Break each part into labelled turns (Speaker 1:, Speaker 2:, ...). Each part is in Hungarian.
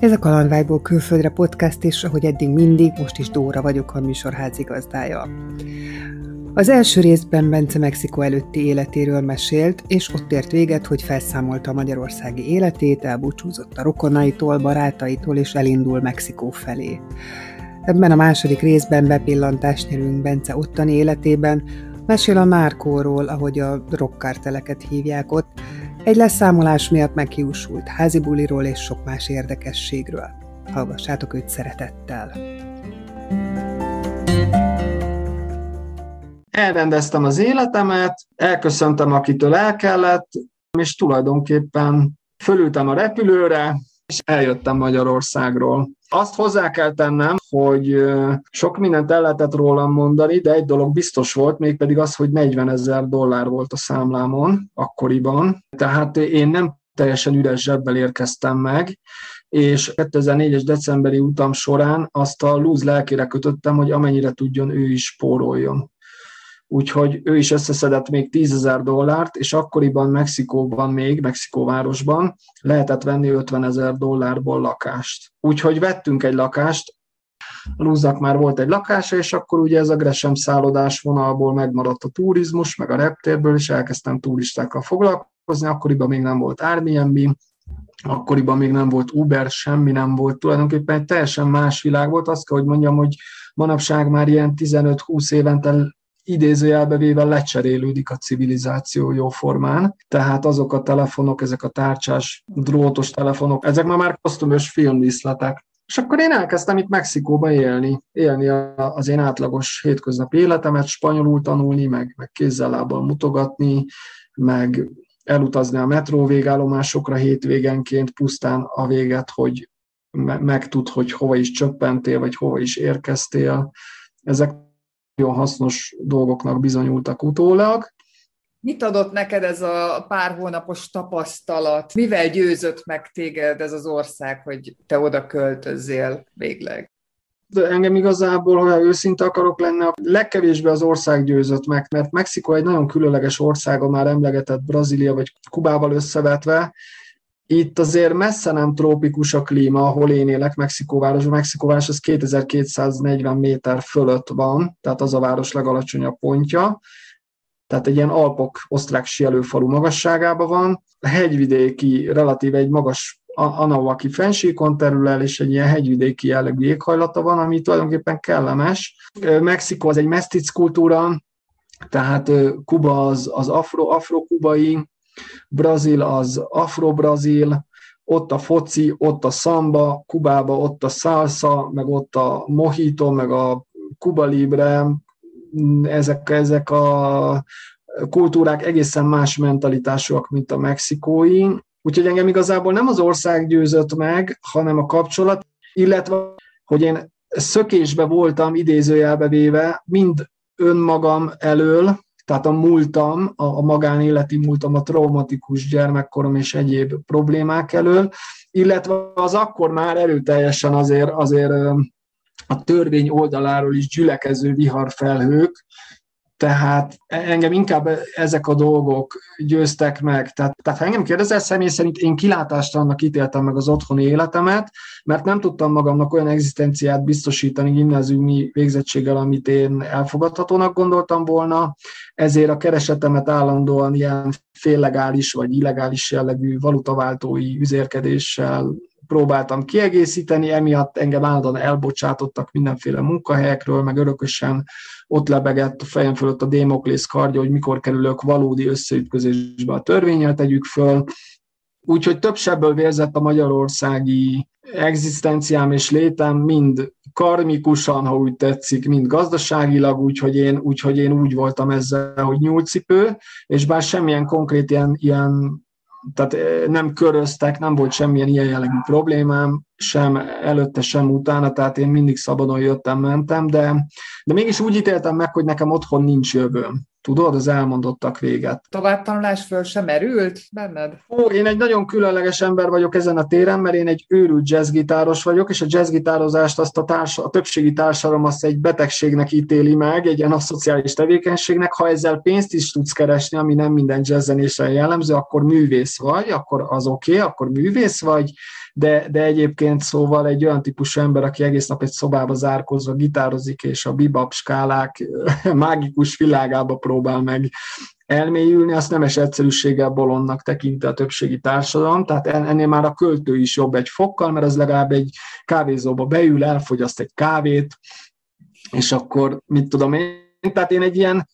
Speaker 1: Ez a Kalandvágyból külföldre podcast, és ahogy eddig mindig, most is Dóra vagyok a műsor házigazdája. Az első részben Bence Mexikó előtti életéről mesélt, és ott ért véget, hogy felszámolta a magyarországi életét, elbúcsúzott a rokonaitól, barátaitól, és elindul Mexikó felé. Ebben a második részben bepillantást nyerünk Bence ottani életében, mesél a Márkóról, ahogy a rockkárteleket hívják ott, egy leszámolás miatt meghiúsult házi buliról és sok más érdekességről. Hallgassátok őt szeretettel!
Speaker 2: Elrendeztem az életemet, elköszöntem, akitől el kellett, és tulajdonképpen fölültem a repülőre, és eljöttem Magyarországról. Azt hozzá kell tennem, hogy sok mindent el lehetett rólam mondani, de egy dolog biztos volt, mégpedig az, hogy 40 ezer dollár volt a számlámon akkoriban. Tehát én nem teljesen üres zsebbel érkeztem meg, és 2004-es decemberi utam során azt a lúz lelkére kötöttem, hogy amennyire tudjon, ő is spóroljon úgyhogy ő is összeszedett még 10 ezer dollárt, és akkoriban Mexikóban még, Mexikóvárosban lehetett venni 50 ezer dollárból lakást. Úgyhogy vettünk egy lakást, Lúznak már volt egy lakása, és akkor ugye ez a Gresham szállodás vonalból megmaradt a turizmus, meg a reptérből, és elkezdtem turistákkal foglalkozni, akkoriban még nem volt Airbnb, akkoriban még nem volt Uber, semmi nem volt, tulajdonképpen egy teljesen más világ volt, azt kell, hogy mondjam, hogy manapság már ilyen 15-20 évente idézőjelbe véve lecserélődik a civilizáció jó formán. Tehát azok a telefonok, ezek a tárcsás, drótos telefonok, ezek ma már kosztümös filmdíszletek. És akkor én elkezdtem itt Mexikóba élni, élni az én átlagos hétköznapi életemet, spanyolul tanulni, meg, meg kézzel lábbal mutogatni, meg elutazni a metró végállomásokra hétvégenként pusztán a véget, hogy megtud, hogy hova is csöppentél, vagy hova is érkeztél. Ezek nagyon hasznos dolgoknak bizonyultak utólag.
Speaker 3: Mit adott neked ez a pár hónapos tapasztalat? Mivel győzött meg téged ez az ország, hogy te oda költözzél végleg?
Speaker 2: De engem igazából, ha őszinte akarok lenni, a legkevésbé az ország győzött meg, mert Mexikó egy nagyon különleges ország, a már emlegetett Brazília vagy Kubával összevetve, itt azért messze nem trópikus a klíma, ahol én élek, Mexikóváros. A Mexikóváros az 2240 méter fölött van, tehát az a város legalacsonyabb pontja. Tehát egy ilyen Alpok osztrák sielőfalu magasságában van. A hegyvidéki, relatíve egy magas Anavaki fensíkon terül el, és egy ilyen hegyvidéki jellegű éghajlata van, ami tulajdonképpen kellemes. Mexikó az egy mesztic kultúra, tehát Kuba az, az afro, afro-kubai, Brazil az afro-brazil, ott a foci, ott a samba, Kubába ott a salsa, meg ott a mojito, meg a Kuba Libre, ezek, ezek a kultúrák egészen más mentalitásúak, mint a mexikói. Úgyhogy engem igazából nem az ország győzött meg, hanem a kapcsolat, illetve, hogy én szökésbe voltam idézőjelbe véve, mind önmagam elől, tehát a múltam, a, a magánéleti múltam, a traumatikus gyermekkorom és egyéb problémák elől, illetve az akkor már erőteljesen azért, azért a törvény oldaláról is gyülekező viharfelhők, tehát engem inkább ezek a dolgok győztek meg. Tehát, tehát ha engem kérdezel, személy szerint én kilátástalannak ítéltem meg az otthoni életemet, mert nem tudtam magamnak olyan egzisztenciát biztosítani gimnáziumi végzettséggel, amit én elfogadhatónak gondoltam volna, ezért a keresetemet állandóan ilyen féllegális vagy illegális jellegű valutaváltói üzérkedéssel próbáltam kiegészíteni, emiatt engem állandóan elbocsátottak mindenféle munkahelyekről, meg örökösen ott lebegett a fejem fölött a Démoklész kardja, hogy mikor kerülök valódi összeütközésbe a törvényel tegyük föl. Úgyhogy több sebből vérzett a magyarországi egzisztenciám és létem, mind karmikusan, ha úgy tetszik, mind gazdaságilag, úgyhogy én, úgyhogy én úgy voltam ezzel, hogy nyúlcipő, és bár semmilyen konkrét ilyen, ilyen tehát eh, nem köröztek, nem volt semmilyen ilyen jellegű problémám, sem előtte, sem utána, tehát én mindig szabadon jöttem, mentem, de, de mégis úgy ítéltem meg, hogy nekem otthon nincs jövőm. Tudod, az elmondottak véget.
Speaker 3: Továbbtanulás föl sem merült benned?
Speaker 2: Ó, én egy nagyon különleges ember vagyok ezen a téren, mert én egy őrült jazzgitáros vagyok, és a jazzgitározást azt a, társa, a többségi társadalom azt egy betegségnek ítéli meg, egy ilyen szociális tevékenységnek. Ha ezzel pénzt is tudsz keresni, ami nem minden jazzzenésen jellemző, akkor művész vagy, akkor az oké, okay, akkor művész vagy, de, de egyébként szóval egy olyan típusú ember, aki egész nap egy szobába zárkozva gitározik, és a bibab skálák mágikus világába próbál meg elmélyülni, azt nemes egyszerűséggel bolondnak tekinti a többségi társadalom, tehát ennél már a költő is jobb egy fokkal, mert az legalább egy kávézóba beül, elfogyaszt egy kávét, és akkor mit tudom én, tehát én egy ilyen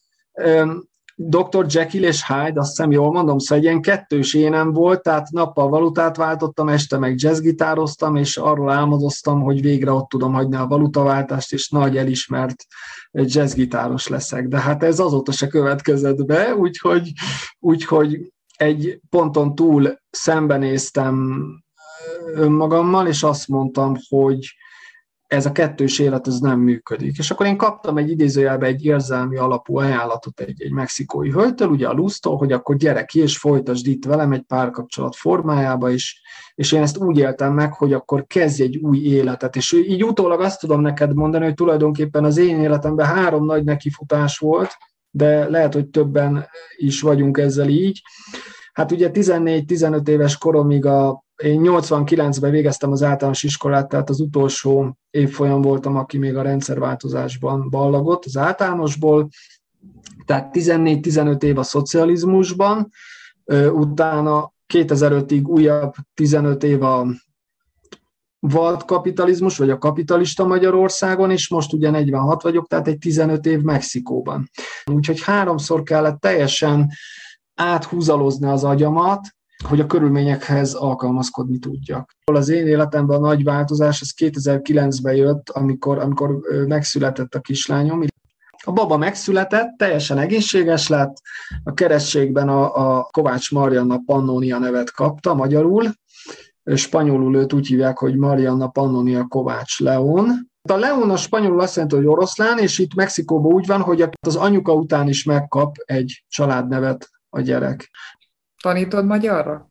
Speaker 2: Dr. Jekyll és Hyde, azt hiszem jól mondom, szóval egy ilyen kettős énem volt, tehát nappal valutát váltottam, este meg jazzgitároztam, és arról álmodoztam, hogy végre ott tudom hagyni a valutaváltást, és nagy elismert jazzgitáros leszek. De hát ez azóta se következett be, úgyhogy, úgyhogy egy ponton túl szembenéztem önmagammal, és azt mondtam, hogy, ez a kettős élet ez nem működik. És akkor én kaptam egy idézőjelbe egy érzelmi alapú ajánlatot egy, egy mexikói hölgytől, ugye a Lusztól, hogy akkor gyere ki és folytasd itt velem egy párkapcsolat formájába, és, és én ezt úgy éltem meg, hogy akkor kezdj egy új életet. És így utólag azt tudom neked mondani, hogy tulajdonképpen az én életemben három nagy nekifutás volt, de lehet, hogy többen is vagyunk ezzel így. Hát ugye 14-15 éves koromig a én 89-ben végeztem az általános iskolát, tehát az utolsó évfolyam voltam, aki még a rendszerváltozásban ballagott, az általánosból, tehát 14-15 év a szocializmusban, utána 2005-ig újabb 15 év a volt kapitalizmus, vagy a kapitalista Magyarországon, és most ugye 46 vagyok, tehát egy 15 év Mexikóban. Úgyhogy háromszor kellett teljesen áthúzalozni az agyamat, hogy a körülményekhez alkalmazkodni tudjak. Az én életemben a nagy változás az 2009-ben jött, amikor, amikor megszületett a kislányom. A baba megszületett, teljesen egészséges lett, a kerességben a, a Kovács Marianna Pannonia nevet kapta magyarul, spanyolul őt úgy hívják, hogy Marianna Pannonia Kovács Leon. A Leon a spanyolul azt jelenti, hogy oroszlán, és itt Mexikóban úgy van, hogy az anyuka után is megkap egy családnevet a gyerek.
Speaker 3: Tanítod magyarra?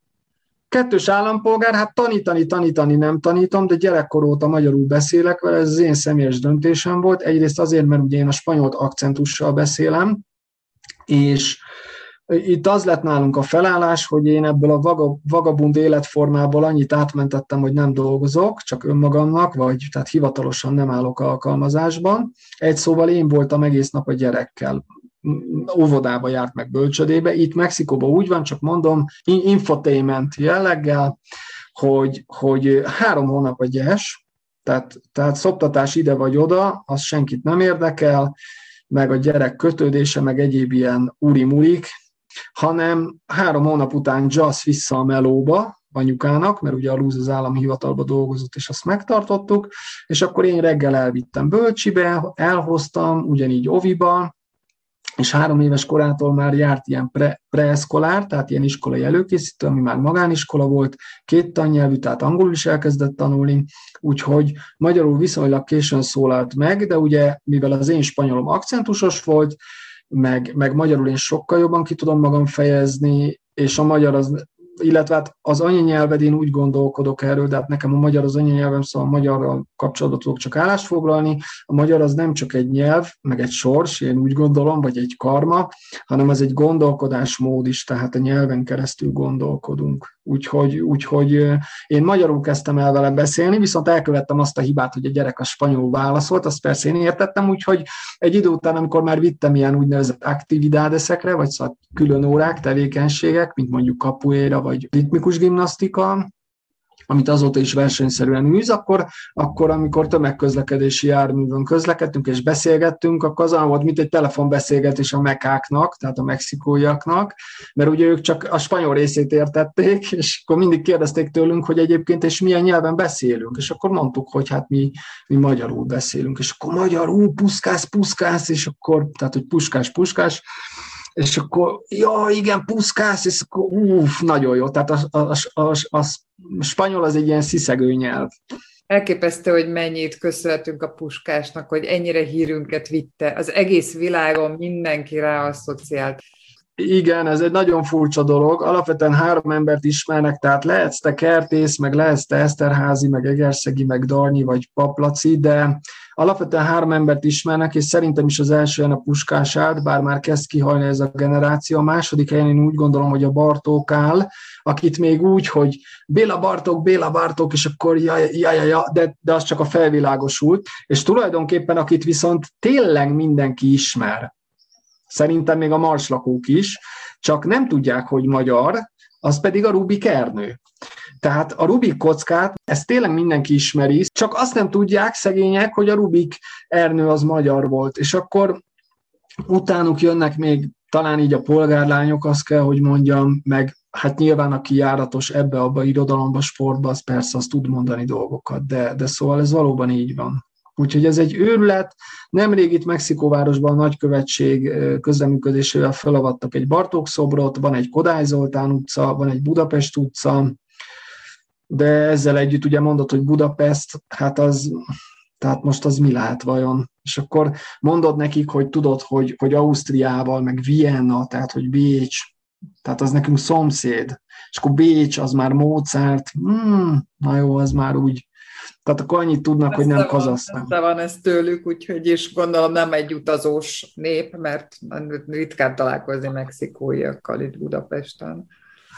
Speaker 2: Kettős állampolgár, hát tanítani, tanítani nem tanítom, de gyerekkor óta magyarul beszélek vele, ez az én személyes döntésem volt. Egyrészt azért, mert ugye én a spanyolt akcentussal beszélem, és itt az lett nálunk a felállás, hogy én ebből a vagabund életformából annyit átmentettem, hogy nem dolgozok, csak önmagamnak, vagy tehát hivatalosan nem állok alkalmazásban. Egy szóval én voltam egész nap a gyerekkel óvodába járt meg bölcsödébe. Itt Mexikóban úgy van, csak mondom, infotainment jelleggel, hogy, hogy három hónap a gyes, tehát, tehát szoptatás ide vagy oda, az senkit nem érdekel, meg a gyerek kötődése, meg egyéb ilyen urimulik, hanem három hónap után jazz vissza a melóba, anyukának, mert ugye a Lúz az állami hivatalba dolgozott, és azt megtartottuk, és akkor én reggel elvittem bölcsibe, elhoztam, ugyanígy oviba, és három éves korától már járt ilyen pre, preeszkolár, tehát ilyen iskolai előkészítő, ami már magániskola volt, két tannyelvű, tehát angolul is elkezdett tanulni, úgyhogy magyarul viszonylag későn szólalt meg, de ugye mivel az én spanyolom akcentusos volt, meg, meg magyarul én sokkal jobban ki tudom magam fejezni, és a magyar az illetve hát az anyanyelved, én úgy gondolkodok erről, de hát nekem a magyar az anyanyelvem, szóval a magyarral kapcsolatban tudok csak állást foglalni. A magyar az nem csak egy nyelv, meg egy sors, én úgy gondolom, vagy egy karma, hanem ez egy gondolkodásmód is, tehát a nyelven keresztül gondolkodunk. Úgyhogy, úgyhogy én magyarul kezdtem el vele beszélni, viszont elkövettem azt a hibát, hogy a gyerek a spanyol válaszolt, azt persze én értettem, úgyhogy egy idő után, amikor már vittem ilyen úgynevezett aktividádeszekre, vagy szóval külön órák, tevékenységek, mint mondjuk kapuéra, vagy ritmikus gimnasztika, amit azóta is versenyszerűen űz, akkor, akkor amikor tömegközlekedési járművön közlekedtünk és beszélgettünk, akkor az olyan volt, mint egy telefonbeszélgetés a mekáknak, tehát a mexikóiaknak, mert ugye ők csak a spanyol részét értették, és akkor mindig kérdezték tőlünk, hogy egyébként és milyen nyelven beszélünk, és akkor mondtuk, hogy hát mi, mi magyarul beszélünk, és akkor magyarul, puszkász, puszkász, és akkor, tehát hogy puskás, puskás, és akkor, ja, igen, puszkász, és akkor, uff, nagyon jó. Tehát a, a, a, a, a spanyol az egy ilyen sziszegő nyelv.
Speaker 3: Elképesztő, hogy mennyit köszönhetünk a puskásnak, hogy ennyire hírünket vitte. Az egész világon mindenki rá asszociált.
Speaker 2: Igen, ez egy nagyon furcsa dolog. Alapvetően három embert ismernek, tehát lehetsz te Kertész, meg lehetsz te Eszterházi, meg Egerszegi, meg Darnyi, vagy Paplaci, de alapvetően három embert ismernek, és szerintem is az első a Puskás állt, bár már kezd kihalni ez a generáció. A második helyen én úgy gondolom, hogy a Bartók áll, akit még úgy, hogy Béla Bartók, Béla Bartók, és akkor ja, ja, ja, ja de, de az csak a felvilágosult. És tulajdonképpen akit viszont tényleg mindenki ismer, szerintem még a marslakók is, csak nem tudják, hogy magyar, az pedig a Rubik Ernő. Tehát a Rubik kockát, ezt tényleg mindenki ismeri, csak azt nem tudják szegények, hogy a Rubik Ernő az magyar volt. És akkor utánuk jönnek még talán így a polgárlányok, azt kell, hogy mondjam, meg hát nyilván aki járatos ebbe, abba irodalomba, sportba, az persze azt tud mondani dolgokat, de, de szóval ez valóban így van. Úgyhogy ez egy őrület. Nemrég itt Mexikóvárosban a nagykövetség közleműködésével felavattak egy Bartók szobrot, van egy Kodály Zoltán utca, van egy Budapest utca, de ezzel együtt ugye mondod, hogy Budapest, hát az, tehát most az mi lehet vajon? És akkor mondod nekik, hogy tudod, hogy, hogy Ausztriával, meg Vienna, tehát hogy Bécs, tehát az nekünk szomszéd, és akkor Bécs, az már Mozart, hmm, na jó, az már úgy, tehát akkor annyit tudnak, ezt hogy nem Kazasztán.
Speaker 3: De van ez tőlük, úgyhogy is gondolom nem egy utazós nép, mert ritkán találkozni mexikóiakkal itt Budapesten.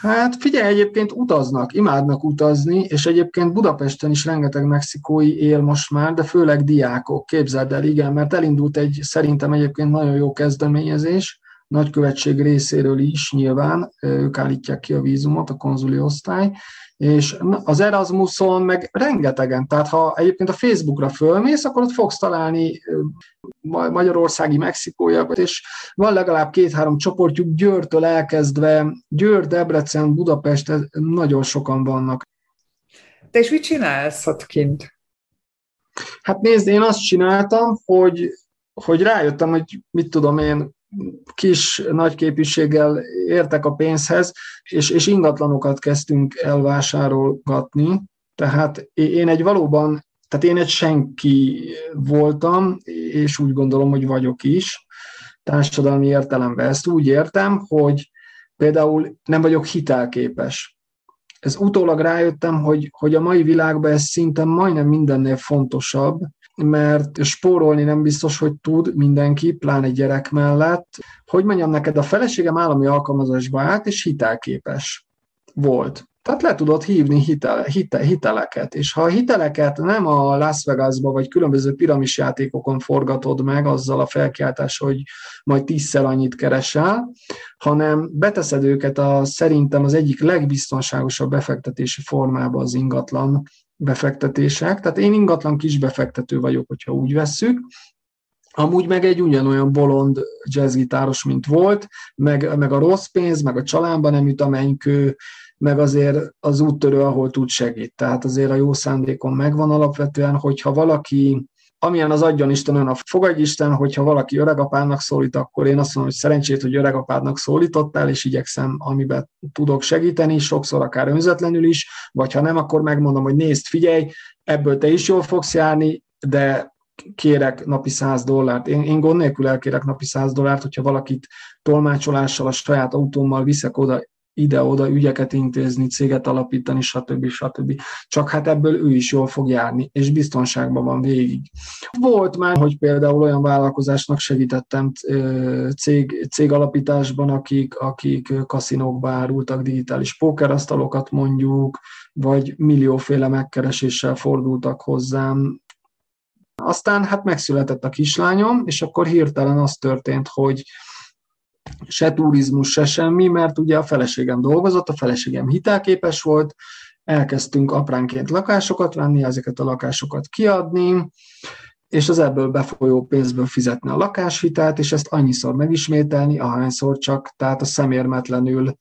Speaker 2: Hát figyelj, egyébként utaznak, imádnak utazni, és egyébként Budapesten is rengeteg mexikói él most már, de főleg diákok, képzeld el, igen, mert elindult egy szerintem egyébként nagyon jó kezdeményezés, nagykövetség részéről is nyilván, ők állítják ki a vízumot, a konzuli osztály, és az Erasmuson meg rengetegen, tehát ha egyébként a Facebookra fölmész, akkor ott fogsz találni magyarországi mexikóiakat, és van legalább két-három csoportjuk Győrtől elkezdve, Győr, Debrecen, Budapest, nagyon sokan vannak.
Speaker 3: Te és mit csinálsz ott kint?
Speaker 2: Hát nézd, én azt csináltam, hogy, hogy rájöttem, hogy mit tudom én, kis nagy képviséggel értek a pénzhez, és, és ingatlanokat kezdtünk elvásárolgatni. Tehát én egy valóban, tehát én egy senki voltam, és úgy gondolom, hogy vagyok is társadalmi értelemben. Ezt úgy értem, hogy például nem vagyok hitelképes. Ez utólag rájöttem, hogy, hogy a mai világban ez szinte majdnem mindennél fontosabb, mert spórolni nem biztos, hogy tud mindenki, pláne gyerek mellett. Hogy mondjam neked, a feleségem állami alkalmazásba állt, és hitelképes volt. Tehát le tudod hívni hitel, hitel, hiteleket, és ha a hiteleket nem a Las Vegasba vagy különböző piramis játékokon forgatod meg azzal a felkiáltás, hogy majd tízszer annyit keresel, hanem beteszed őket a szerintem az egyik legbiztonságosabb befektetési formába az ingatlan befektetések. Tehát én ingatlan kis befektető vagyok, hogyha úgy vesszük. Amúgy meg egy ugyanolyan bolond jazzgitáros, mint volt, meg, meg a rossz pénz, meg a családban nem jut a mennykő, meg azért az úttörő, ahol tud segít. Tehát azért a jó szándékom megvan alapvetően, hogyha valaki amilyen az adjon Isten, olyan a fogadj Isten, hogyha valaki öregapának szólít, akkor én azt mondom, hogy szerencsét, hogy öregapádnak szólítottál, és igyekszem, amiben tudok segíteni, sokszor akár önzetlenül is, vagy ha nem, akkor megmondom, hogy nézd, figyelj, ebből te is jól fogsz járni, de kérek napi 100 dollárt. Én, én gond nélkül elkérek napi 100 dollárt, hogyha valakit tolmácsolással a saját autómmal viszek oda ide-oda ügyeket intézni, céget alapítani, stb. stb. Csak hát ebből ő is jól fog járni, és biztonságban van végig. Volt már, hogy például olyan vállalkozásnak segítettem cég, cég alapításban, akik, akik kaszinókba árultak digitális pókerasztalokat mondjuk, vagy millióféle megkereséssel fordultak hozzám, aztán hát megszületett a kislányom, és akkor hirtelen az történt, hogy se turizmus, se semmi, mert ugye a feleségem dolgozott, a feleségem hitelképes volt, elkezdtünk apránként lakásokat venni, ezeket a lakásokat kiadni, és az ebből befolyó pénzből fizetni a lakáshitelt, és ezt annyiszor megismételni, ahányszor csak, tehát a szemérmetlenül,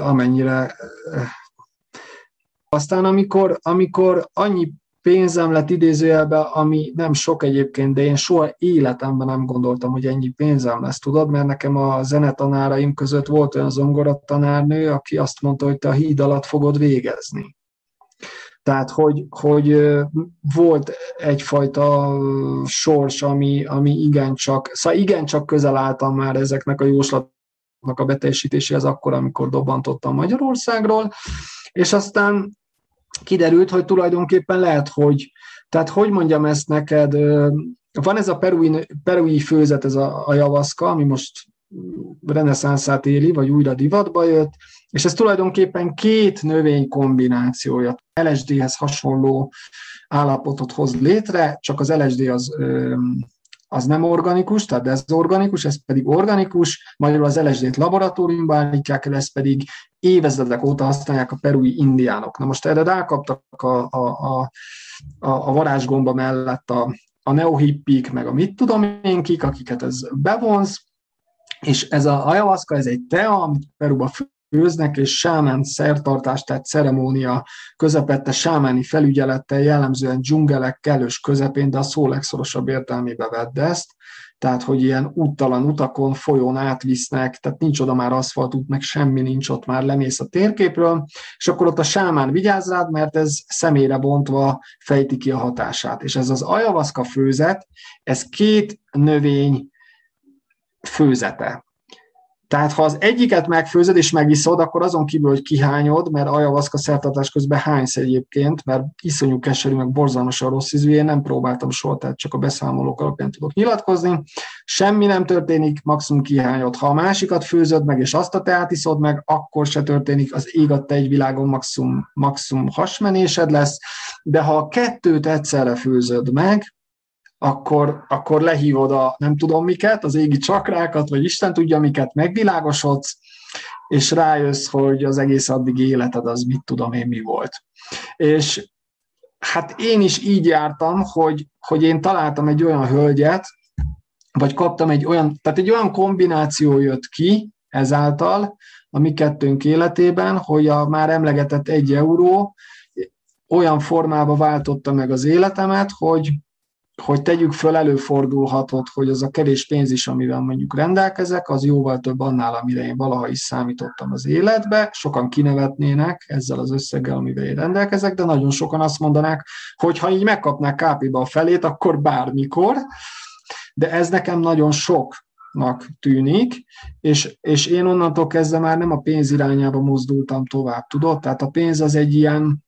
Speaker 2: amennyire. Aztán amikor, amikor annyi pénzem lett idézőjelben, ami nem sok egyébként, de én soha életemben nem gondoltam, hogy ennyi pénzem lesz, tudod, mert nekem a zenetanáraim között volt olyan zongoratanárnő, aki azt mondta, hogy te a híd alatt fogod végezni. Tehát, hogy, hogy volt egyfajta sors, ami, ami igencsak, szóval igencsak közel álltam már ezeknek a jóslat a beteljesítéséhez akkor, amikor dobbantottam Magyarországról, és aztán kiderült, hogy tulajdonképpen lehet, hogy, tehát hogy mondjam ezt neked, van ez a perui, perui főzet, ez a, a javaszka, ami most reneszánszát éli, vagy újra divatba jött, és ez tulajdonképpen két növény kombinációja. LSD-hez hasonló állapotot hoz létre, csak az LSD az, az nem organikus, tehát ez organikus, ez pedig organikus, magyarul az LSD-t laboratóriumban állítják el, ez pedig évezredek óta használják a perui indiánok. Na most erre rákaptak a, a, a, a varázsgomba mellett a, a neohippik, meg a mit tudom én kik, akiket ez bevonz, és ez a ayahuasca, ez egy tea, amit Peruba főznek, és sámán szertartás, tehát ceremónia közepette sámáni felügyelettel, jellemzően dzsungelek kellős közepén, de a szó legszorosabb értelmébe vedd ezt, tehát hogy ilyen úttalan utakon, folyón átvisznek, tehát nincs oda már aszfaltút, meg semmi nincs ott, már lemész a térképről, és akkor ott a sámán vigyáz rád, mert ez személyre bontva fejti ki a hatását. És ez az ajavaszka főzet, ez két növény főzete. Tehát ha az egyiket megfőzed és megiszod, akkor azon kívül, hogy kihányod, mert ajavaszka szertartás közben hánysz egyébként, mert iszonyú keserű, meg borzalmasan rossz ízű, én nem próbáltam soha, tehát csak a beszámolók alapján tudok nyilatkozni. Semmi nem történik, maximum kihányod. Ha a másikat főzöd meg, és azt a teát iszod meg, akkor se történik, az ég a egy világon maximum, maximum hasmenésed lesz, de ha a kettőt egyszerre főzöd meg, akkor, akkor lehívod a nem tudom miket, az égi csakrákat, vagy Isten tudja miket, megvilágosodsz, és rájössz, hogy az egész addig életed az mit tudom én mi volt. És hát én is így jártam, hogy, hogy én találtam egy olyan hölgyet, vagy kaptam egy olyan, tehát egy olyan kombináció jött ki ezáltal a mi kettőnk életében, hogy a már emlegetett egy euró olyan formába váltotta meg az életemet, hogy, hogy tegyük föl, előfordulhatott, hogy az a kevés pénz is, amivel mondjuk rendelkezek, az jóval több annál, amire én valaha is számítottam az életbe. Sokan kinevetnének ezzel az összeggel, amivel én rendelkezek, de nagyon sokan azt mondanák, hogy ha így megkapnák kápiba a felét, akkor bármikor. De ez nekem nagyon soknak tűnik, és, és én onnantól kezdve már nem a pénz irányába mozdultam tovább, tudod? Tehát a pénz az egy ilyen,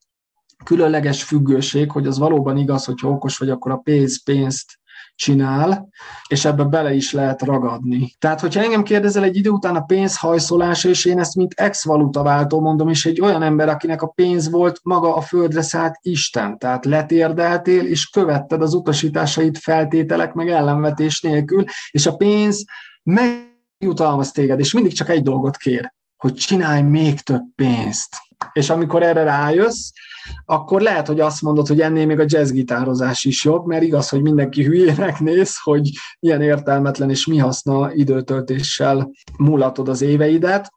Speaker 2: különleges függőség, hogy az valóban igaz, hogy ha okos vagy, akkor a pénz pénzt csinál, és ebbe bele is lehet ragadni. Tehát, hogyha engem kérdezel egy idő után a pénzhajszolás, és én ezt mint ex-valuta váltó mondom, és egy olyan ember, akinek a pénz volt maga a földre szállt Isten, tehát letérdeltél, és követted az utasításait feltételek, meg ellenvetés nélkül, és a pénz megjutalmaz téged, és mindig csak egy dolgot kér, hogy csinálj még több pénzt. És amikor erre rájössz, akkor lehet, hogy azt mondod, hogy ennél még a jazzgitározás is jobb, mert igaz, hogy mindenki hülyének néz, hogy ilyen értelmetlen és mi haszna időtöltéssel mulatod az éveidet,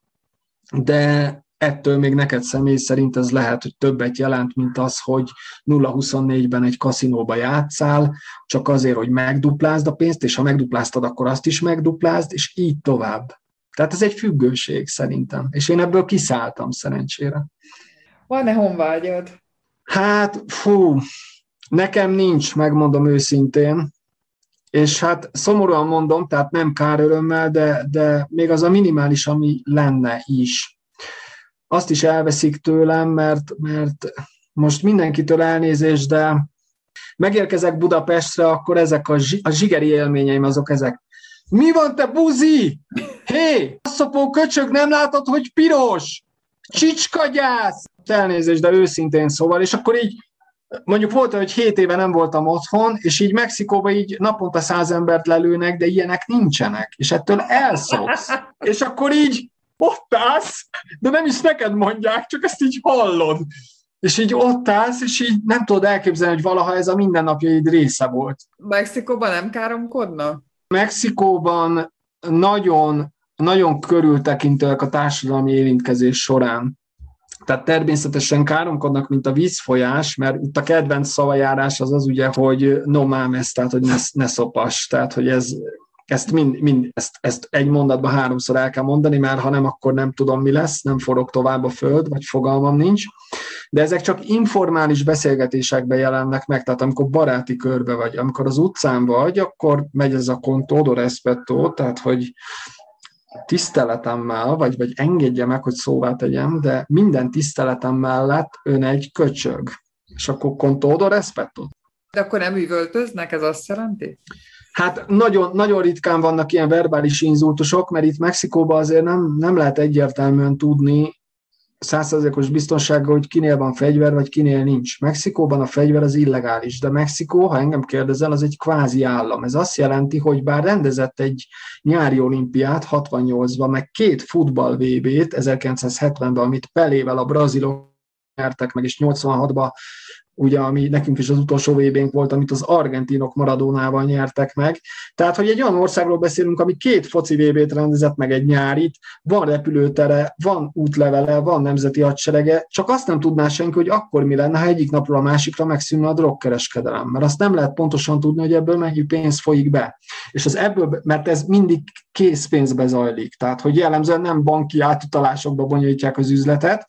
Speaker 2: de ettől még neked személy szerint ez lehet, hogy többet jelent, mint az, hogy 0-24-ben egy kaszinóba játszál, csak azért, hogy megduplázd a pénzt, és ha megdupláztad, akkor azt is megduplázd, és így tovább. Tehát ez egy függőség szerintem, és én ebből kiszálltam szerencsére.
Speaker 3: Van-e honvágyad?
Speaker 2: Hát, fú, nekem nincs, megmondom őszintén, és hát szomorúan mondom, tehát nem kár örömmel, de, de még az a minimális, ami lenne is. Azt is elveszik tőlem, mert, mert most mindenkitől elnézés, de megérkezek Budapestre, akkor ezek a, zsi, a zsigeri élményeim azok ezek. Mi van, te buzi? Hé, hey, szopó köcsög, nem látod, hogy piros? Csicskagyász! Elnézést, de őszintén szóval, és akkor így mondjuk volt, hogy hét éve nem voltam otthon, és így Mexikóban így naponta száz embert lelőnek, de ilyenek nincsenek, és ettől elszoksz. És akkor így ott állsz, de nem is neked mondják, csak ezt így hallod. És így ott állsz, és így nem tudod elképzelni, hogy valaha ez a mindennapjaid része volt.
Speaker 3: Mexikóban nem káromkodna?
Speaker 2: Mexikóban nagyon, nagyon körültekintőek a társadalmi érintkezés során. Tehát természetesen káromkodnak, mint a vízfolyás, mert itt a kedvenc szavajárás az az ugye, hogy no mámesz, tehát hogy ne, ne szopas, tehát hogy ez, ezt, mind, mind, ezt, ezt egy mondatban háromszor el kell mondani, mert ha nem, akkor nem tudom, mi lesz, nem forog tovább a föld, vagy fogalmam nincs. De ezek csak informális beszélgetésekben jelennek meg, tehát amikor baráti körbe vagy, amikor az utcán vagy, akkor megy ez a contodo respetto, tehát hogy tiszteletemmel, vagy, vagy engedje meg, hogy szóvá tegyem, de minden tiszteletem mellett ön egy köcsög. És akkor con todo respeto.
Speaker 3: De akkor nem üvöltöznek, ez azt jelenti?
Speaker 2: Hát nagyon, nagyon ritkán vannak ilyen verbális inzultusok, mert itt Mexikóban azért nem, nem lehet egyértelműen tudni százszerzékos biztonsággal, hogy kinél van fegyver, vagy kinél nincs. Mexikóban a fegyver az illegális, de Mexikó, ha engem kérdezel, az egy kvázi állam. Ez azt jelenti, hogy bár rendezett egy nyári olimpiát 68-ban, meg két futball VB-t 1970-ben, amit Pelével a brazilok nyertek meg, és 86-ban ugye, ami nekünk is az utolsó vb volt, amit az argentinok Maradónával nyertek meg. Tehát, hogy egy olyan országról beszélünk, ami két foci VB-t rendezett meg egy nyárit, van repülőtere, van útlevele, van nemzeti hadserege, csak azt nem tudná senki, hogy akkor mi lenne, ha egyik napról a másikra megszűnne a drogkereskedelem. Mert azt nem lehet pontosan tudni, hogy ebből mennyi pénz folyik be. És az ebből, mert ez mindig készpénzbe zajlik. Tehát, hogy jellemzően nem banki átutalásokba bonyolítják az üzletet,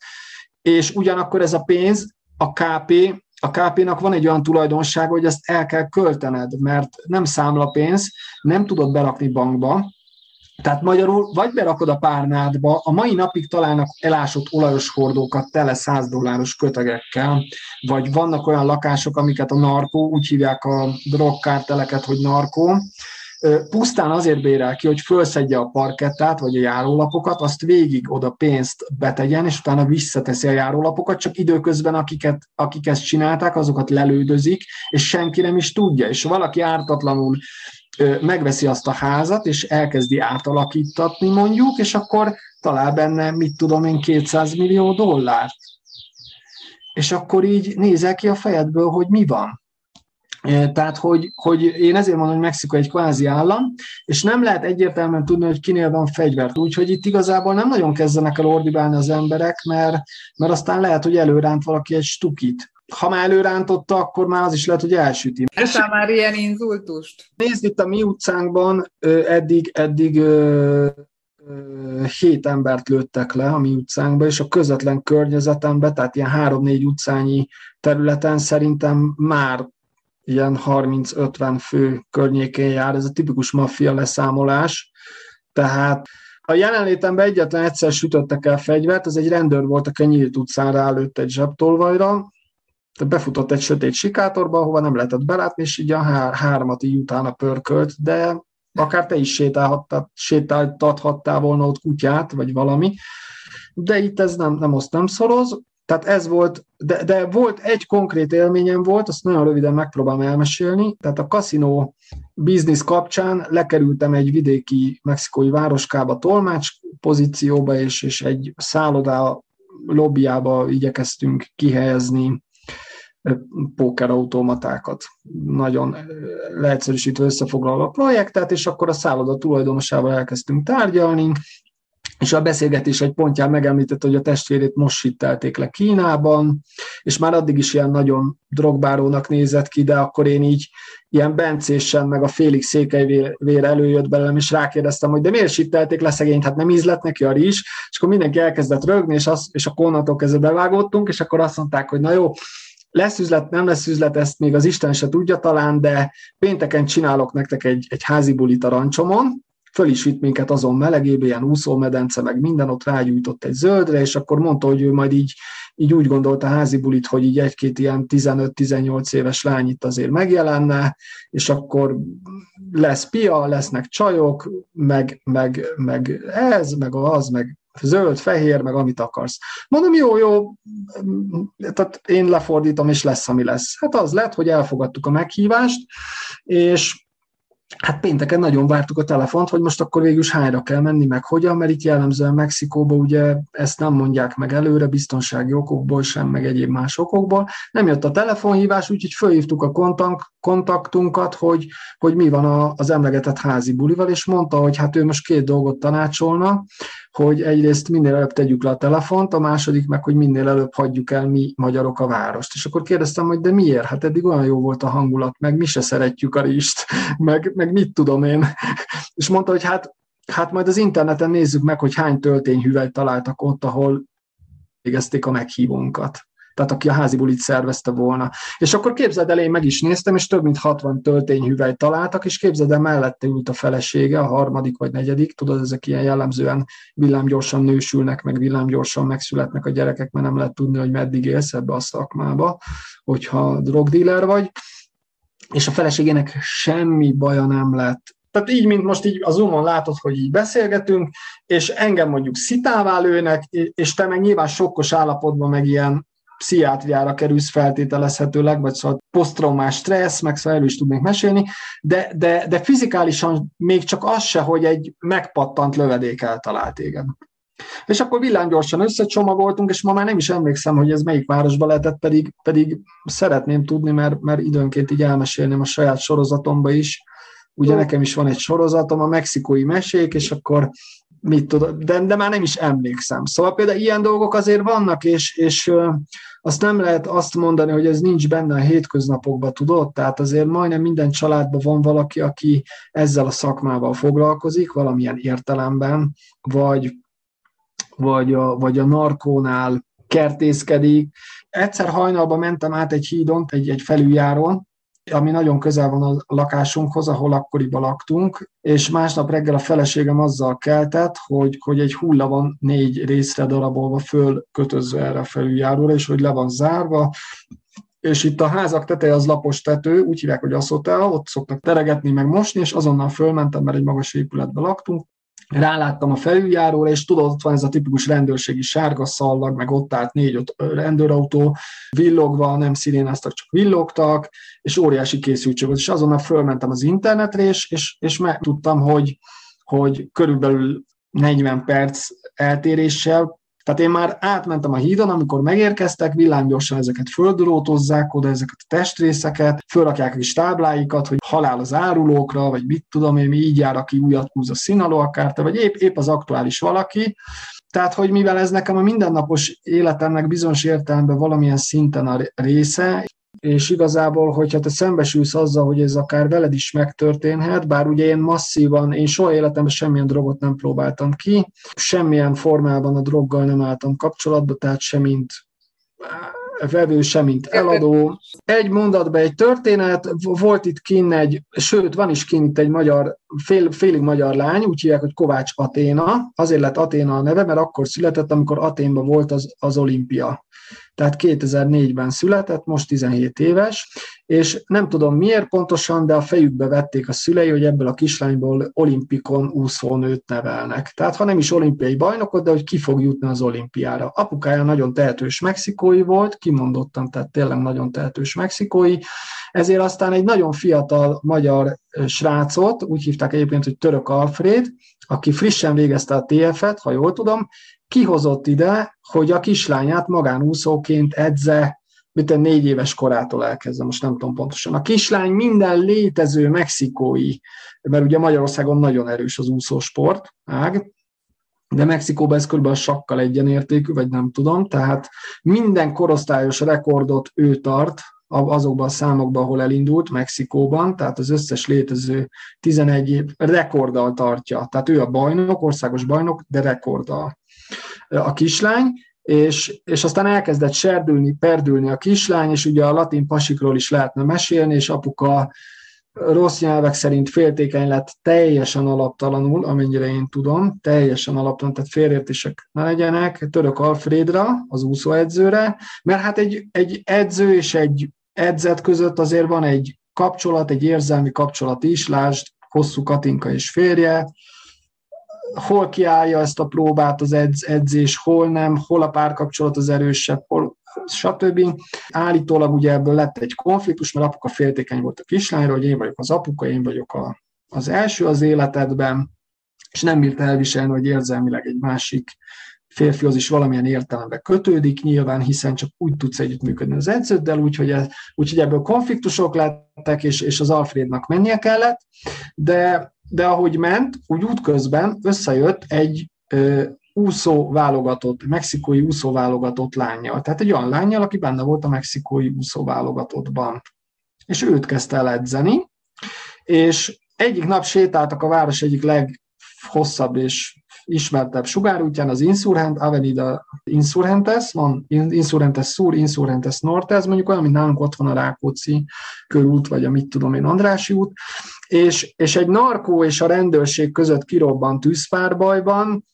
Speaker 2: és ugyanakkor ez a pénz, a KP a KP-nak van egy olyan tulajdonsága, hogy ezt el kell költened, mert nem számlapénz, nem tudod berakni bankba, tehát magyarul vagy berakod a párnádba, a mai napig találnak elásott olajos hordókat tele 100 dolláros kötegekkel, vagy vannak olyan lakások, amiket a narkó, úgy hívják a drogkárteleket, hogy narkó, pusztán azért bérel ki, hogy fölszedje a parkettát, vagy a járólapokat, azt végig oda pénzt betegyen, és utána visszateszi a járólapokat, csak időközben akiket, akik ezt csinálták, azokat lelődözik, és senki nem is tudja. És valaki ártatlanul megveszi azt a házat, és elkezdi átalakítatni mondjuk, és akkor talál benne, mit tudom én, 200 millió dollárt. És akkor így nézel ki a fejedből, hogy mi van. Tehát, hogy, hogy én ezért mondom, hogy Mexikó egy kvázi állam, és nem lehet egyértelműen tudni, hogy kinél van fegyvert. Úgyhogy itt igazából nem nagyon kezdenek el ordibálni az emberek, mert, mert aztán lehet, hogy előránt valaki egy stukit. Ha már előrántotta, akkor már az is lehet, hogy elsüti.
Speaker 3: Ez már ilyen inzultust?
Speaker 2: Nézd, itt a mi utcánkban eddig, eddig hét embert lőttek le a mi utcánkba, és a közvetlen környezetemben, tehát ilyen három-négy utcányi területen szerintem már ilyen 30-50 fő környékén jár, ez a tipikus maffia leszámolás, tehát a jelenlétemben egyetlen egyszer sütöttek el fegyvert, ez egy rendőr volt, a Kenyírt utcán rálőtt egy zsebtolvajra, befutott egy sötét sikátorba, ahova nem lehetett belátni, és így a hár, hármat így utána pörkölt, de akár te is sétáltathattál volna ott kutyát, vagy valami, de itt ez nem, nem oszt, nem szoroz. Tehát ez volt, de, de volt egy konkrét élményem volt, azt nagyon röviden megpróbálom elmesélni. Tehát a kaszinó biznisz kapcsán lekerültem egy vidéki mexikói városkába tolmács pozícióba, és, és egy szállodá lobbyába igyekeztünk kihelyezni pókerautomatákat. Nagyon leegyszerűsítve összefoglalva a projektet, és akkor a szálloda tulajdonosával elkezdtünk tárgyalni, és a beszélgetés egy pontján megemlített, hogy a testvérét most hittelték le Kínában, és már addig is ilyen nagyon drogbárónak nézett ki, de akkor én így ilyen bencésen, meg a félig székelyvér előjött belőlem, és rákérdeztem, hogy de miért sittelték le szegényt, hát nem ízlett neki a rizs, és akkor mindenki elkezdett rögni, és, az, és a konnantól kezdve bevágottunk, és akkor azt mondták, hogy na jó, lesz üzlet, nem lesz üzlet, ezt még az Isten se tudja talán, de pénteken csinálok nektek egy, egy házi bulit a rancsomon, föl is vitt minket azon melegébe, ilyen úszómedence, meg minden, ott rágyújtott egy zöldre, és akkor mondta, hogy ő majd így, így úgy gondolta házi bulit, hogy így egy-két ilyen 15-18 éves lány itt azért megjelenne, és akkor lesz pia, lesznek csajok, meg, meg, meg ez, meg az, meg zöld, fehér, meg amit akarsz. Mondom, jó, jó, tehát én lefordítom, és lesz, ami lesz. Hát az lett, hogy elfogadtuk a meghívást, és hát pénteken nagyon vártuk a telefont, hogy most akkor végül is hányra kell menni, meg hogyan, mert itt jellemzően Mexikóba ugye ezt nem mondják meg előre, biztonsági okokból sem, meg egyéb más okokból. Nem jött a telefonhívás, úgyhogy fölhívtuk a kontakt, kontaktunkat, hogy, hogy mi van a, az emlegetett házi bulival, és mondta, hogy hát ő most két dolgot tanácsolna, hogy egyrészt minél előbb tegyük le a telefont, a második meg, hogy minél előbb hagyjuk el mi magyarok a várost. És akkor kérdeztem, hogy de miért? Hát eddig olyan jó volt a hangulat, meg mi se szeretjük a rist, meg, meg mit tudom én. És mondta, hogy hát, hát majd az interneten nézzük meg, hogy hány töltényhüvelyt találtak ott, ahol végezték a meghívónkat. Tehát aki a házi bulit szervezte volna. És akkor képzeld el, én meg is néztem, és több mint 60 töltényhüvely találtak, és képzeld el, mellette ült a felesége, a harmadik vagy negyedik, tudod, ezek ilyen jellemzően villámgyorsan nősülnek, meg villámgyorsan megszületnek a gyerekek, mert nem lehet tudni, hogy meddig élsz ebbe a szakmába, hogyha drogdíler vagy. És a feleségének semmi baja nem lett tehát így, mint most így a Zoomon látod, hogy így beszélgetünk, és engem mondjuk szitává lőnek, és te meg nyilván sokkos állapotban meg ilyen pszichiátriára kerülsz feltételezhetőleg, vagy szóval posztraumás stressz, meg szóval el is tudnék mesélni, de, de, de fizikálisan még csak az se, hogy egy megpattant lövedék eltalált téged. És akkor villámgyorsan összecsomagoltunk, és ma már nem is emlékszem, hogy ez melyik városba lehetett, pedig, pedig szeretném tudni, mert, mert időnként így elmesélném a saját sorozatomba is, Ugye nekem is van egy sorozatom, a mexikói mesék, és akkor mit tudod, de, de már nem is emlékszem. Szóval például ilyen dolgok azért vannak, és, és azt nem lehet azt mondani, hogy ez nincs benne a hétköznapokban, tudod? Tehát azért majdnem minden családban van valaki, aki ezzel a szakmával foglalkozik, valamilyen értelemben, vagy, vagy, a, vagy a narkónál kertészkedik. Egyszer hajnalban mentem át egy hídon, egy, egy felüljárón, ami nagyon közel van a lakásunkhoz, ahol akkoriban laktunk, és másnap reggel a feleségem azzal keltett, hogy, hogy egy hulla van négy részre darabolva föl kötözve erre a felüljáróra, és hogy le van zárva, és itt a házak teteje az lapos tető, úgy hívják, hogy aszotel, ott szoktak teregetni, meg mosni, és azonnal fölmentem, mert egy magas épületben laktunk, ráláttam a felüljáróra, és tudod, ott van ez a tipikus rendőrségi sárga szallag, meg ott állt négy-öt rendőrautó, villogva, nem szirénáztak, csak villogtak, és óriási készültség volt, és azonnal fölmentem az internetre, és, és, és megtudtam, hogy, hogy körülbelül 40 perc eltéréssel tehát én már átmentem a hídon, amikor megérkeztek, villámgyorsan ezeket földrótozzák oda, ezeket a testrészeket, fölrakják a kis tábláikat, hogy halál az árulókra, vagy mit tudom én, így jár, aki újat húz a színalóakárta, vagy épp, épp az aktuális valaki, tehát, hogy mivel ez nekem a mindennapos életemnek bizonyos értelemben valamilyen szinten a része, és igazából, hogyha te szembesülsz azzal, hogy ez akár veled is megtörténhet, bár ugye én masszívan, én soha életemben semmilyen drogot nem próbáltam ki, semmilyen formában a droggal nem álltam kapcsolatba, tehát semmint vevő, semmint eladó. Egy mondatban egy történet, volt itt kinn egy, sőt, van is kint egy magyar, fél, félig magyar lány, úgy hívják, hogy Kovács Aténa, azért lett Aténa a neve, mert akkor született, amikor Aténban volt az, az olimpia tehát 2004-ben született, most 17 éves, és nem tudom miért pontosan, de a fejükbe vették a szülei, hogy ebből a kislányból olimpikon úszónőt nevelnek. Tehát ha nem is olimpiai bajnokot, de hogy ki fog jutni az olimpiára. Apukája nagyon tehetős mexikói volt, kimondottan, tehát tényleg nagyon tehetős mexikói, ezért aztán egy nagyon fiatal magyar srácot, úgy hívták egyébként, hogy Török Alfred, aki frissen végezte a TF-et, ha jól tudom, kihozott ide, hogy a kislányát magánúszóként edze, mint a négy éves korától elkezdve, most nem tudom pontosan. A kislány minden létező mexikói, mert ugye Magyarországon nagyon erős az úszósport, ág, de Mexikóban ez kb. a sakkal egyenértékű, vagy nem tudom, tehát minden korosztályos rekordot ő tart, azokban a számokban, ahol elindult, Mexikóban, tehát az összes létező 11 év rekorddal tartja. Tehát ő a bajnok, országos bajnok, de rekorddal a kislány, és, és aztán elkezdett serdülni, perdülni a kislány, és ugye a latin pasikról is lehetne mesélni, és apuka rossz nyelvek szerint féltékeny lett teljesen alaptalanul, amennyire én tudom, teljesen alaptalan, tehát félértések ne legyenek, török Alfredra, az úszóedzőre, mert hát egy, egy edző és egy edzet között azért van egy kapcsolat, egy érzelmi kapcsolat is, lásd, hosszú Katinka és férje, hol kiállja ezt a próbát az edz, edzés, hol nem, hol a párkapcsolat az erősebb, hol stb. Állítólag ugye ebből lett egy konfliktus, mert apuka féltékeny volt a kislányra, hogy én vagyok az apuka, én vagyok a, az első az életedben, és nem bírta elviselni, hogy érzelmileg egy másik férfihoz is valamilyen értelemben kötődik, nyilván, hiszen csak úgy tudsz együttműködni az edződdel, úgyhogy, ez, úgyhogy ebből konfliktusok lettek, és, és az Alfrednak mennie kellett, de de ahogy ment, úgy útközben összejött egy ö, úszó válogatott, mexikói úszó válogatott lányjal. Tehát egy olyan lányjal, aki benne volt a mexikói úszó válogatottban. És őt kezdte el edzeni, és egyik nap sétáltak a város egyik leghosszabb és legismertebb sugárútján, az Insurgent, Avenida Insurgentes, van Insurgentes Sur, Insurgentes Norte, ez mondjuk olyan, mint nálunk ott van a Rákóczi körút, vagy a mit tudom én, Andrási út, és, és egy narkó és a rendőrség között kirobbant tűzpárbajban,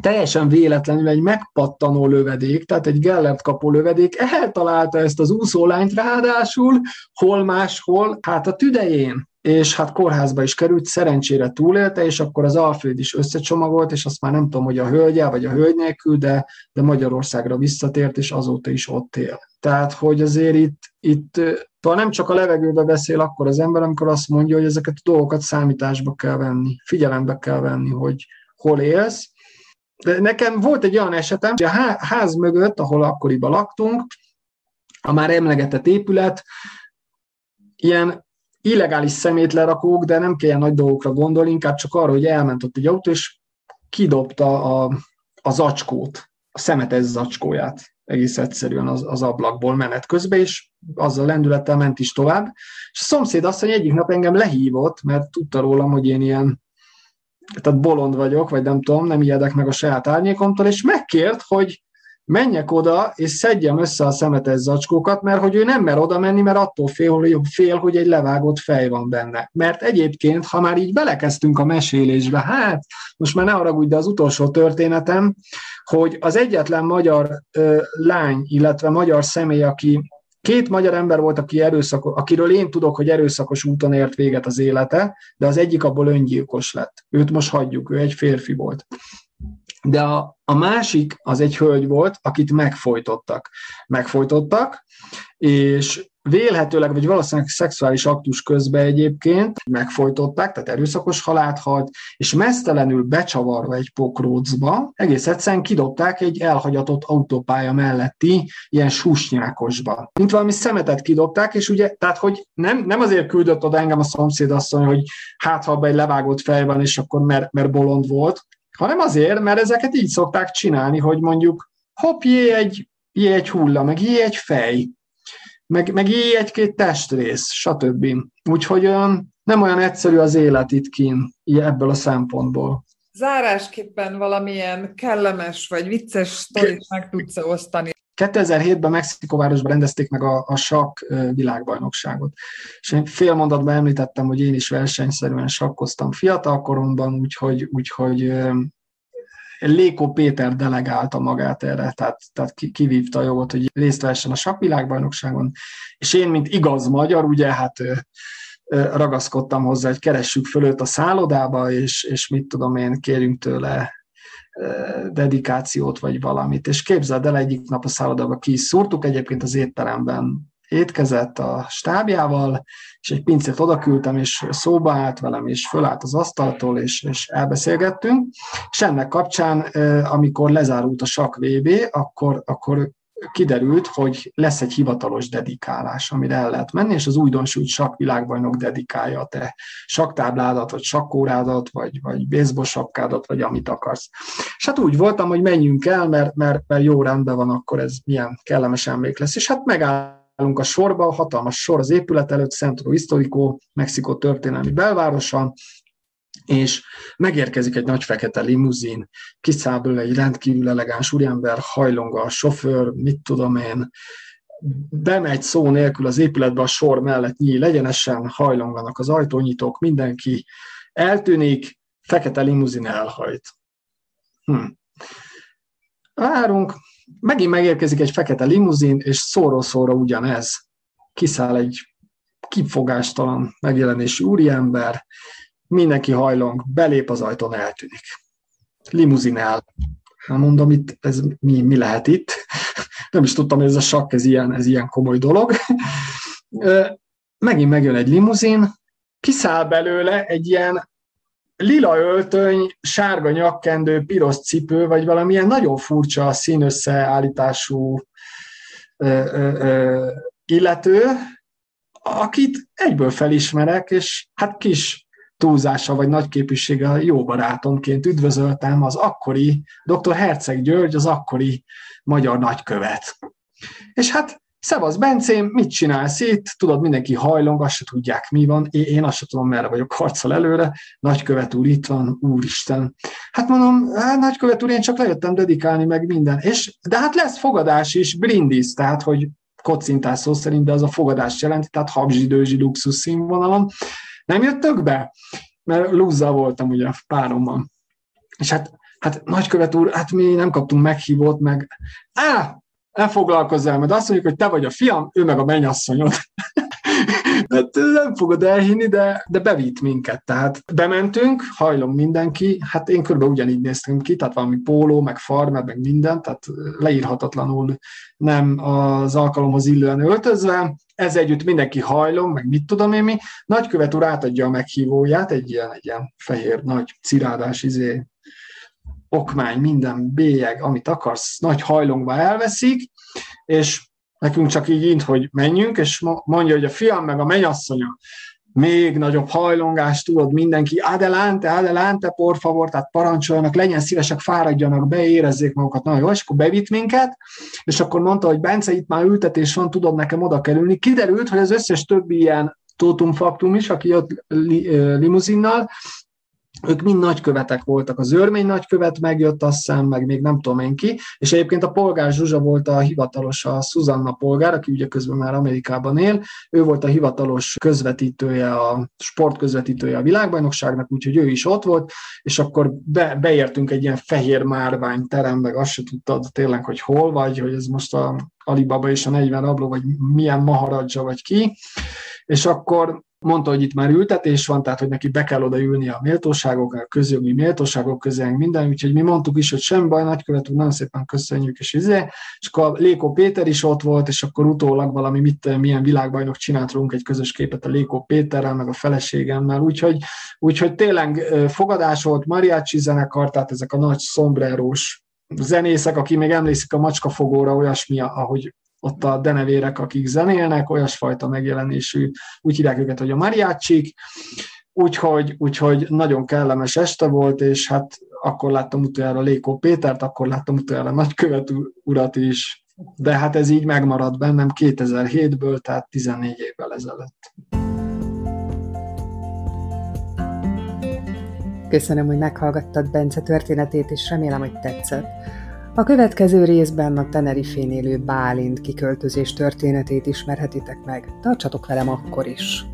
Speaker 2: teljesen véletlenül egy megpattanó lövedék, tehát egy Gellert kapó lövedék eltalálta ezt az úszólányt ráadásul, hol máshol, hát a tüdején és hát kórházba is került, szerencsére túlélte, és akkor az Alfred is összecsomagolt, és azt már nem tudom, hogy a hölgyel vagy a hölgy nélkül, de, de Magyarországra visszatért, és azóta is ott él. Tehát, hogy azért itt, itt talán nem csak a levegőbe beszél akkor az ember, amikor azt mondja, hogy ezeket a dolgokat számításba kell venni, figyelembe kell venni, hogy hol élsz. De nekem volt egy olyan esetem, hogy a ház mögött, ahol akkoriban laktunk, a már emlegetett épület, ilyen illegális szemétlerakók, de nem kell nagy dolgokra gondolni, inkább csak arra, hogy elment ott egy autó, és kidobta a, a zacskót, a szemetes zacskóját egész egyszerűen az, az ablakból menet közben, és azzal lendülettel ment is tovább. És a szomszéd azt mondja, egyik nap engem lehívott, mert tudta rólam, hogy én ilyen tehát bolond vagyok, vagy nem tudom, nem ijedek meg a saját árnyékomtól, és megkért, hogy menjek oda, és szedjem össze a szemetes zacskókat, mert hogy ő nem mer oda menni, mert attól fél, fél, hogy egy levágott fej van benne. Mert egyébként, ha már így belekezdtünk a mesélésbe, hát most már ne haragudj, de az utolsó történetem, hogy az egyetlen magyar ö, lány, illetve magyar személy, aki Két magyar ember volt, aki erőszakos, akiről én tudok, hogy erőszakos úton ért véget az élete, de az egyik abból öngyilkos lett. Őt most hagyjuk, ő egy férfi volt. De a, a másik az egy hölgy volt, akit megfojtottak. Megfojtottak, és vélhetőleg, vagy valószínűleg szexuális aktus közben egyébként megfojtották, tehát erőszakos halált halt, és mesztelenül becsavarva egy pokrócba, egész egyszerűen kidobták egy elhagyatott autópálya melletti ilyen susnyákosba. Mint valami szemetet kidobták, és ugye, tehát hogy nem, nem azért küldött oda engem a szomszédasszony, hogy hát ha egy levágott fej van, és akkor mert, mert bolond volt, hanem azért, mert ezeket így szokták csinálni, hogy mondjuk hopp, jé egy, jé egy hulla, meg jé egy fej, meg, meg jé egy-két testrész, stb. Úgyhogy nem olyan egyszerű az élet itt kín ebből a szempontból.
Speaker 3: Zárásképpen valamilyen kellemes vagy vicces sztorit meg tudsz osztani
Speaker 2: 2007-ben Mexikóvárosban rendezték meg a, a sakk világbajnokságot. És én fél mondatban említettem, hogy én is versenyszerűen sakkoztam fiatal koromban, úgyhogy, úgyhogy Léko Péter delegálta magát erre, tehát, tehát kivívta a jogot, hogy részt vessen a sakkvilágbajnokságon, és én, mint igaz magyar, ugye, hát ragaszkodtam hozzá, hogy keressük fölött a szállodába, és, és mit tudom én, kérjünk tőle dedikációt, vagy valamit. És képzeld el, egyik nap a szállodába ki is szúrtuk, egyébként az étteremben étkezett a stábjával, és egy pincét oda küldtem, és szóba állt velem, és fölállt az asztaltól, és, és elbeszélgettünk. És ennek kapcsán, amikor lezárult a SAK VB, akkor, akkor kiderült, hogy lesz egy hivatalos dedikálás, amire el lehet menni, és az újdonsült sakkvilágbajnok dedikálja a te saktábládat, vagy sakkórádat, vagy, vagy baseball sapkádat, vagy amit akarsz. És hát úgy voltam, hogy menjünk el, mert, mert, mert jó rendben van, akkor ez milyen kellemes emlék lesz. És hát megállunk a sorba, a hatalmas sor az épület előtt, Centro Historico, Mexikó történelmi belvárosa, és megérkezik egy nagy fekete limuzin, kiszáll egy rendkívül elegáns úriember, hajlonga a sofőr, mit tudom én, bemegy szó nélkül az épületbe a sor mellett nyíl egyenesen, hajlonganak az ajtónyitók, mindenki eltűnik, fekete limuzin elhajt. Hm. Várunk, megint megérkezik egy fekete limuzin, és szóró-szóra ugyanez. Kiszáll egy kifogástalan megjelenésű úriember, mindenki hajlong, belép az ajtón, eltűnik. Limuzin el. Hát mondom, itt ez mi, mi lehet itt? Nem is tudtam, hogy ez a sakk, ez ilyen, ez ilyen komoly dolog. Megint megjön egy limuzin, kiszáll belőle egy ilyen lila öltöny, sárga nyakkendő, piros cipő, vagy valamilyen nagyon furcsa színösszeállítású illető, akit egyből felismerek, és hát kis túlzása vagy nagyképűséggel jó barátomként üdvözöltem az akkori dr. Herceg György, az akkori magyar nagykövet. És hát Szevasz, Bencém, mit csinálsz itt? Tudod, mindenki hajlong, azt se tudják, mi van. Én, azt se tudom, merre vagyok harccal előre. Nagykövet úr itt van, úristen. Hát mondom, hát nagykövet úr, én csak lejöttem dedikálni meg minden. És, de hát lesz fogadás is, brindis, tehát, hogy kocintás szó szerint, de az a fogadást jelenti, tehát habzsidőzsi luxus színvonalon. Nem jöttök be? Mert lúzzal voltam ugye párommal. És hát, hát nagykövet úr, hát mi nem kaptunk meghívót, meg á, ne foglalkozz el, mert azt mondjuk, hogy te vagy a fiam, ő meg a mennyasszonyod. Hát nem fogod elhinni, de, de bevitt minket. Tehát bementünk, hajlom mindenki, hát én körülbelül ugyanígy néztem ki, tehát valami póló, meg farmer, meg minden, tehát leírhatatlanul nem az alkalomhoz illően öltözve, ez együtt mindenki hajlom, meg mit tudom én mi. Nagykövet úr átadja a meghívóját, egy ilyen, egy ilyen fehér, nagy cirádás izé, okmány, minden bélyeg, amit akarsz, nagy hajlongva elveszik, és nekünk csak így int, hogy menjünk, és mondja, hogy a fiam meg a mennyasszonya még nagyobb hajlongás, tudod, mindenki, adelante, adelante, por favor, tehát parancsoljanak, legyen szívesek, fáradjanak be, érezzék magukat nagyon jól, és akkor bevitt minket, és akkor mondta, hogy Bence, itt már ültetés van, tudod nekem oda kerülni. Kiderült, hogy az összes többi ilyen tótumfaktum is, aki jött limuzinnal, ők mind nagykövetek voltak. Az örmény nagykövet megjött, azt hiszem, meg még nem tudom én ki, és egyébként a polgár Zsuzsa volt a hivatalos, a Susanna polgár, aki ugye közben már Amerikában él, ő volt a hivatalos közvetítője, a sport közvetítője a világbajnokságnak, úgyhogy ő is ott volt, és akkor be, beértünk egy ilyen fehér márvány terembe, azt se tudtad tényleg, hogy hol vagy, hogy ez most a Alibaba és a 40 abló, vagy milyen maharadzsa, vagy ki, és akkor mondta, hogy itt már ültetés van, tehát hogy neki be kell odaülni a méltóságok, a közjogi méltóságok közé, minden, úgyhogy mi mondtuk is, hogy sem baj, nagykövet úr, nagyon szépen köszönjük, és izé, és akkor Léko Péter is ott volt, és akkor utólag valami mit, milyen világbajnok csinált rólunk egy közös képet a Léko Péterrel, meg a feleségemmel, úgyhogy, úgyhogy tényleg fogadás volt, mariachi zenekar, tehát ezek a nagy szombrerós zenészek, aki még emlékszik a macskafogóra, olyasmi, ahogy ott a denevérek, akik zenélnek, olyasfajta megjelenésű, úgy hívják őket, hogy a mariácsik, úgyhogy, úgyhogy nagyon kellemes este volt, és hát akkor láttam utoljára Lékó Pétert, akkor láttam utoljára Nagykövet urat is, de hát ez így megmaradt bennem 2007-ből, tehát 14 évvel ezelőtt.
Speaker 1: Köszönöm, hogy meghallgattad Bence történetét, és remélem, hogy tetszett. A következő részben a Tenerifén élő Bálint kiköltözés történetét ismerhetitek meg. Tartsatok velem akkor is!